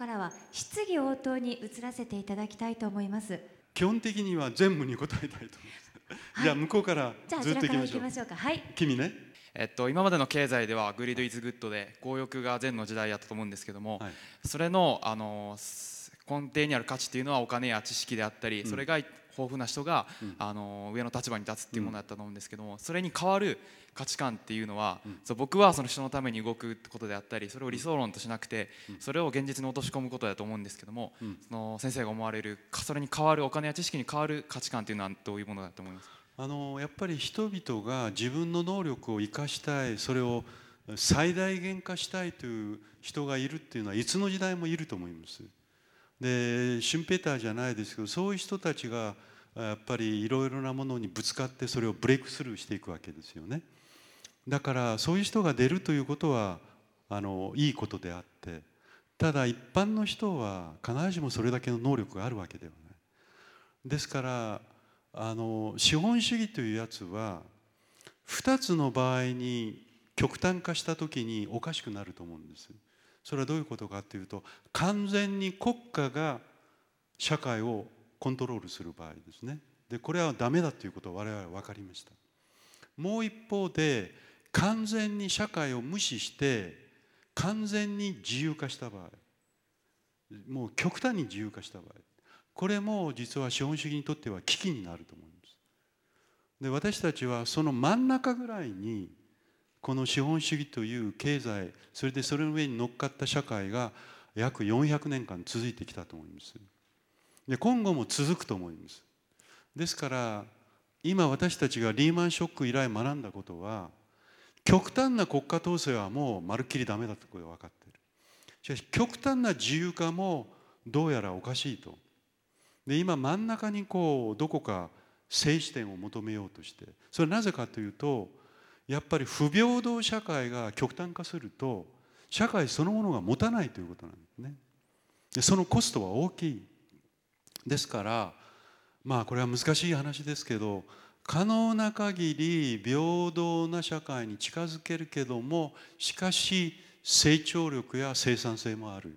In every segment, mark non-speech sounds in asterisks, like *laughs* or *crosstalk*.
からは質疑応答に移らせていただきたいと思います。基本的には全部に答えたいと思います、はい、じゃあ向こうからずっと行きましょう。はい。君ね？えっと、今までの経済では Greed is good で強欲が善の時代やったと思うんですけども、はい、それのあの根底にある価値っていうのはお金や知識であったり、うん、それが豊富な人が、うん、あの上の立場に立つっていうものだったと思うんですけども、それに代わる価値観っていうのは、うん、そう僕はその人のために動くことであったりそれを理想論としなくて、それを現実に落とし込むことだと思うんですけども、その先生が思われるそれに変わるお金や知識に変わる価値観っていうのはどういうものだと思います？かあのやっぱり人々が自分の能力を生かしたいそれを最大限化したいという人がいるっていうのはいつの時代もいると思います。でシュンペーターじゃないですけどそういう人たちがやっぱりいろいろなものにぶつかってそれをブレイクスルーしていくわけですよね。だからそういう人が出るということはあのいいことであってただ一般の人は必ずしもそれだけの能力があるわけではない。ですからあの資本主義というやつは2つの場合に極端化した時におかしくなると思うんです。それはどういうことかというと完全に国家が社会をコントロールする場合ですね。でこれはダメだということを我々は分かりました。もう一方で完全に社会を無視して完全に自由化した場合もう極端に自由化した場合これも実は資本主義にとっては危機になると思います。で私たちはその真ん中ぐらいにこの資本主義という経済それでそれの上に乗っかった社会が約400年間続いてきたと思います。で今後も続くと思います。ですから今私たちがリーマンショック以来学んだことは極端な国家統制はもうまるっきりダメだとことが分かっている。しかし極端な自由化もどうやらおかしいと。で今真ん中にこうどこか正視点を求めようとしてそれはなぜかというとやっぱり不平等社会が極端化すると社会そのものが持たないということなんですね。でそのコストは大きい。ですからまあこれは難しい話ですけど可能な限り平等な社会に近づけるけどもしかし成長力や生産性もある。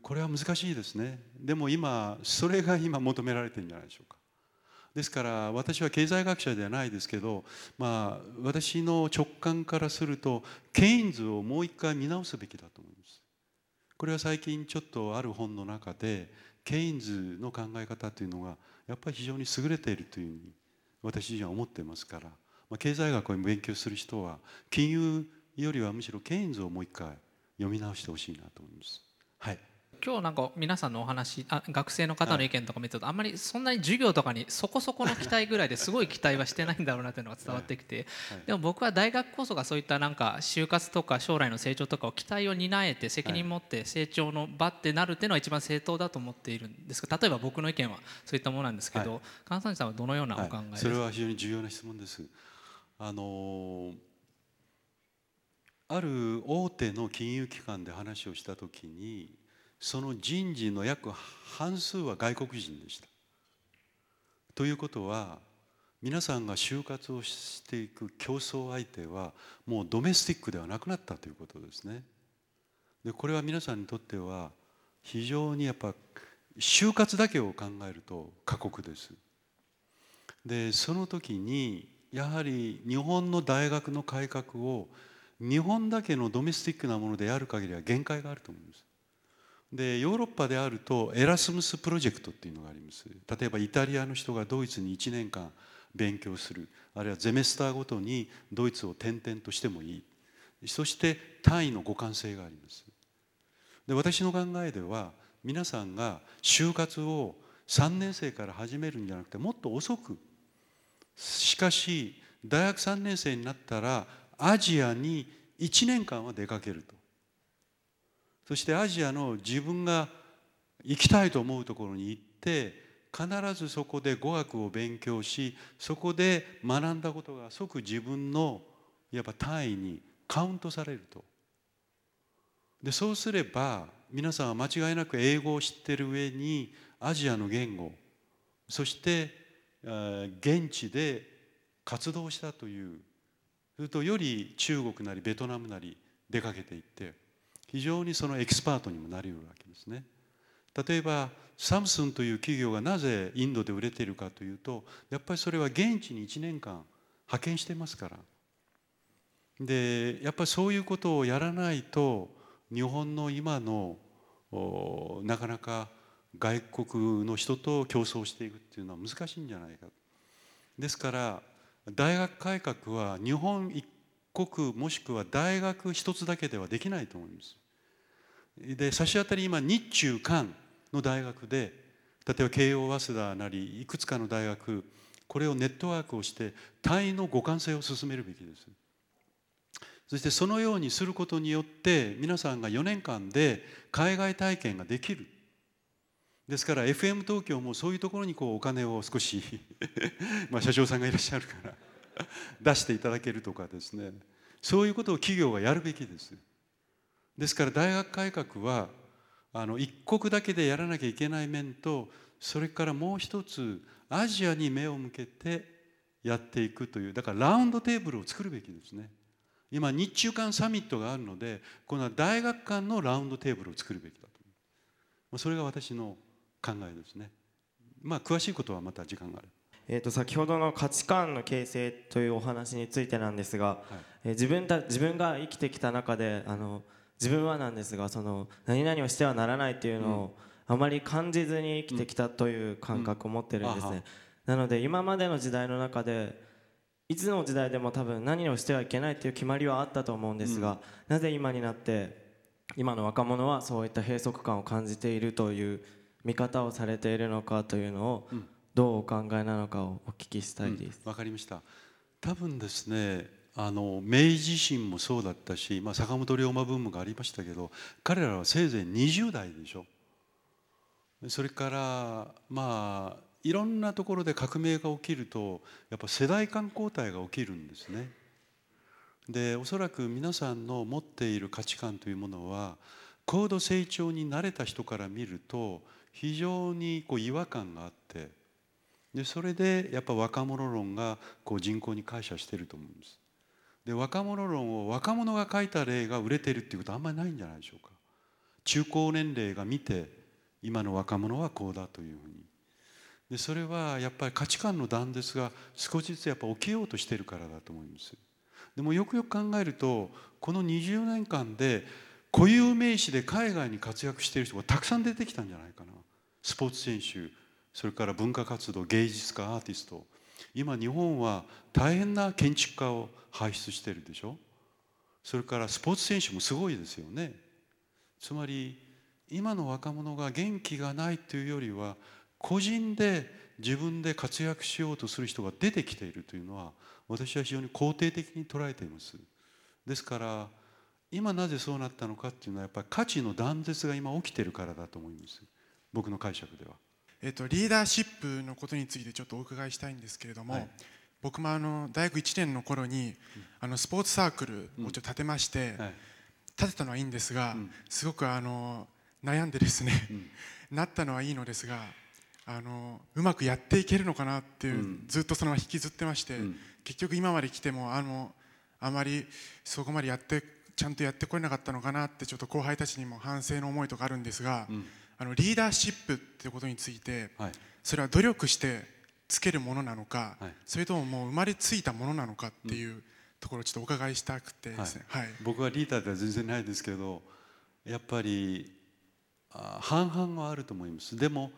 これは難しいですねでも今それが今求められてるんじゃないでしょうかですから私は経済学者ではないですけど、まあ、私の直感からするとケインズをもう一回見直すべきだと思いますこれは最近ちょっとある本の中でケインズの考え方というのがやっぱり非常に優れているというふうに私自身は思ってますから、まあ、経済学を勉強する人は金融よりはむしろケインズをもう一回読み直してほしいなと思います。はい今日なんか皆さんのお話あ学生の方の意見とか見てるとあんまりそんなに授業とかにそこそこの期待ぐらいですごい期待はしてないんだろうなというのが伝わってきてでも僕は大学こそがそういったなんか就活とか将来の成長とかを期待を担えて責任持って成長の場ってなるっていうのは一番正当だと思っているんですが例えば僕の意見はそういったものなんですけど金谷さんはどのようなお考えですか、それは非常に重要な質問です。あのーある大手の金融機関で話をした時にその人事の約半数は外国人でした。ということは皆さんが就活をしていく競争相手はもうドメスティックではなくなったということですね。でこれは皆さんにとっては非常にやっぱ就活だけを考えると過酷です。でその時にやはり日本の大学の改革を日本だけのドメスティックなものである限りは限界があると思います。でヨーロッパであるとエラスムスプロジェクトっていうのがあります。例えばイタリアの人がドイツに1年間勉強する。あるいはゼメスターごとにドイツを転々としてもいい。そして単位の互換性があります。で私の考えでは皆さんが就活を3年生から始めるんじゃなくてもっと遅くしかし大学3年生になったらアジアに1年間は出かけると。そしてアジアの自分が行きたいと思うところに行って必ずそこで語学を勉強しそこで学んだことが即自分のいわば単位にカウントされると。でそうすれば皆さんは間違いなく英語を知ってる上にアジアの言語そして現地で活動したというするとより中国なりベトナムなり出かけていって非常にそのエキスパートにもなりうるわけですね。例えばサムスンという企業がなぜインドで売れているかというとやっぱりそれは現地に1年間派遣してますから。でやっぱりそういうことをやらないと日本の今のなかなか外国の人と競争していくっていうのは難しいんじゃないか。ですから大学改革は日本一国もしくは大学一つだけではできないと思います。で差し当たり今日中韓の大学で例えば慶応早稲田なりいくつかの大学これをネットワークをして単位の互換性を進めるべきです。そしてそのようにすることによって皆さんが4年間で海外体験ができる。ですから FM 東京もそういうところにこうお金を少し *laughs* まあ社長さんがいらっしゃるから *laughs* 出していただけるとかですね。そういうことを企業がやるべきです。ですから大学改革はあの一国だけでやらなきゃいけない面とそれからもう一つアジアに目を向けてやっていくというだからラウンドテーブルを作るべきですね。今日中間サミットがあるのでこの大学間のラウンドテーブルを作るべきだと。それが私の考えですね。まあ詳しいことはまた時間があるえー、と先ほどの価値観の形成というお話についてなんですが、はい、えー、自分た自分が生きてきた中であの自分はなんですがその何々をしてはならないというのを、あまり感じずに生きてきたという感覚を持ってるんですね、なので今までの時代の中でいつの時代でも多分何をしてはいけないという決まりはあったと思うんですが、うん、なぜ今になって今の若者はそういった閉塞感を感じているという見方をされているのかというのを、どうお考えなのかをお聞きしたいです。わ、うん、かりました多分ですねあの明治維新もそうだったし、まあ、坂本龍馬ブームがありましたけど彼らはせいぜい20代でしょそれからまあいろんなところで革命が起きるとやっぱ世代間交代が起きるんですね。でおそらく皆さんの持っている価値観というものは高度成長に慣れた人から見ると非常にこう違和感があってでそれでやっぱ若者論がこう人口に感謝してると思うんです。で若者論を若者が書いた例が売れてるっていうことはあんまりないんじゃないでしょうか。中高年齢が見て今の若者はこうだというふうにでそれはやっぱり価値観の断絶が少しずつやっぱ起きようとしてるからだと思いますでもよくよく考えるとこの20年間で固有名詞で海外に活躍している人がたくさん出てきたんじゃないかなスポーツ選手それから文化活動芸術家アーティスト。今日本は大変な建築家を輩出してるでしょ？それからスポーツ選手もすごいですよね。つまり今の若者が元気がないというよりは個人で自分で活躍しようとする人が出てきているというのは私は非常に肯定的に捉えています。ですから今なぜそうなったのかっていうのはやっぱり価値の断絶が今起きてるからだと思います。僕の解釈では。えっと、リーダーシップのことについてちょっとお伺いしたいんですけれども、はい、僕もあの大学1年の頃に、あのスポーツサークルをちょっと立てまして、うんはい、立てたのはいいんですが、うん、すごくあの悩んでですね、うん、*laughs* なったのはいいのですがあのうまくやっていけるのかなっていう、うん、ずっとそのまま引きずってまして、うん、結局今まで来てもあのあまりそこまでやってちゃんとやってこれなかったのかなってちょっと後輩たちにも反省の思いとかあるんですが、うん、あのリーダーシップっていうことについて、はい、それは努力してつけるものなのか、はい、それとももう生まれついたものなのかっていうところをちょっとお伺いしたくてですね、はい、はい、僕はリーダーでは全然ないですけどやっぱり半々はあると思います。でも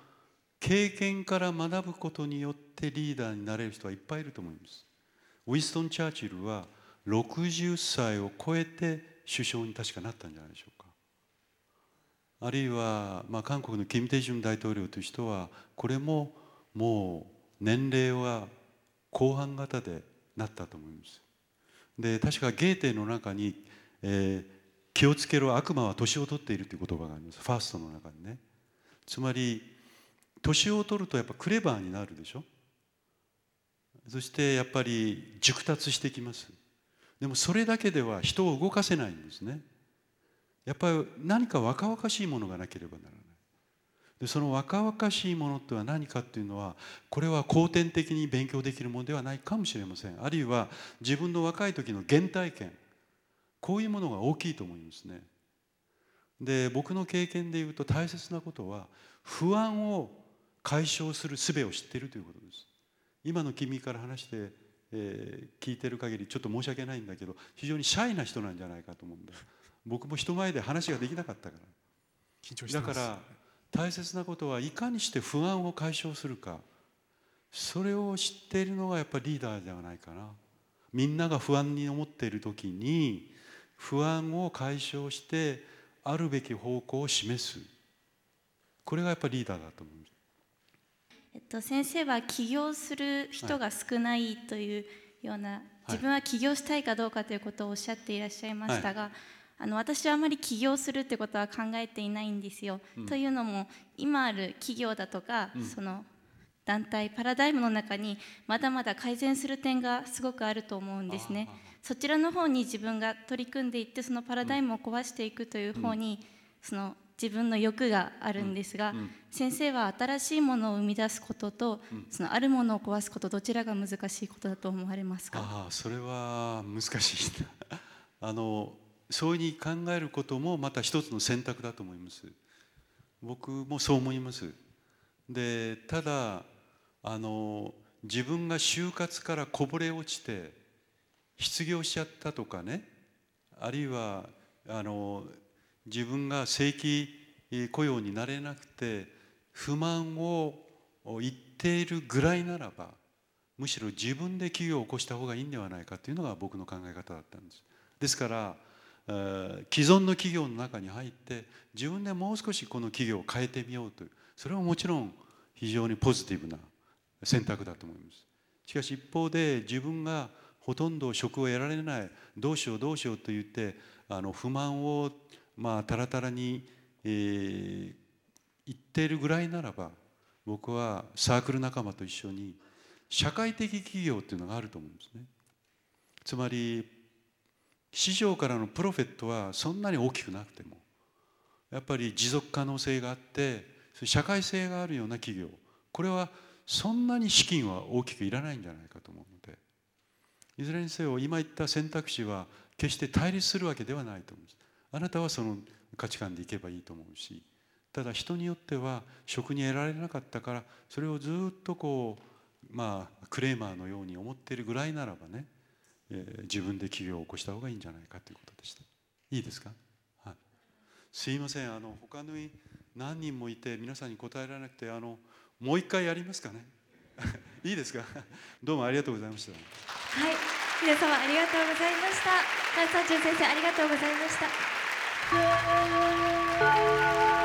経験から学ぶことによってリーダーになれる人はいっぱいいると思います。ウィストン・チャーチルは60歳を超えて首相に確かなったんじゃないでしょうかあるいは、まあ、韓国のキム・テジュン大統領という人はこれももう年齢は後半型でなったと思います。で確かゲーテの中に、えー、気をつけろ悪魔は年を取っているという言葉があります。ファーストの中にね。つまり年を取るとやっぱクレバーになるでしょ。そしてやっぱり熟達してきます。でもそれだけでは人を動かせないんですね。やっぱり何か若々しいものがなければならない。でその若々しいものっては何かっていうのはこれは後天的に勉強できるものではないかもしれません。あるいは自分の若い時の原体験。こういうものが大きいと思いますね。で僕の経験でいうと大切なことは不安を解消する術を知っているということです。今の君から話して、えー、聞いてる限りちょっと申し訳ないんだけど非常にシャイな人なんじゃないかと思うんだ僕も人前で話ができなかったから。緊張してだから大切なことはいかにして不安を解消するか。それを知っているのがやっぱりリーダーではないかな。みんなが不安に思っている時に不安を解消してあるべき方向を示す。これがやっぱりリーダーだと思います。えっと、先生は起業する人が少ないというような、はい、自分は起業したいかどうかということをおっしゃっていらっしゃいましたが、はい、あの私はあまり起業するってことは考えていないんですよ。うん、というのも今ある企業だとか、うん、その団体パラダイムの中にまだまだ改善する点がすごくあると思うんですね。そちらの方に自分が取り組んでいってそのパラダイムを壊していくという方に、その自分の欲があるんですが、先生は新しいものを生み出すことと、そのあるものを壊すことどちらが難しいことだと思われますか？あそれは難しい *laughs* あのそういうふうに考えることもまた一つの選択だと思います僕もそう思いますでただあの自分が就活からこぼれ落ちて失業しちゃったとかねあるいはあの自分が正規雇用になれなくて不満を言っているぐらいならばむしろ自分で企業を起こした方がいいんではないかというのが僕の考え方だったんです。ですから既存の企業の中に入って自分でもう少しこの企業を変えてみようというそれはもちろん非常にポジティブな選択だと思います。しかし一方で自分がほとんど職を得られないどうしようどうしようと言ってあの不満をまあたらたらに、えー、言っているぐらいならば僕はサークル仲間と一緒に社会的企業っていうのがあると思うんですね。つまり市場からのプロフェットはそんなに大きくなくてもやっぱり持続可能性があって社会性があるような企業これはそんなに資金は大きくいらないんじゃないかと思うのでいずれにせよ今言った選択肢は決して対立するわけではないと思うんです。あなたはその価値観でいけばいいと思うしただ人によっては職に得られなかったからそれをずっとこうまあクレーマーのように思っているぐらいならばね、えー、自分で企業を起こした方がいいんじゃないかということでした。いいですか、はい、すいません。あの他の何人もいて皆さんに答えられなくてあのもう一回やりますかね？*laughs* いいですか？*laughs* どうもありがとうございました。はい。皆様ありがとうございました。三中先生ありがとうございました。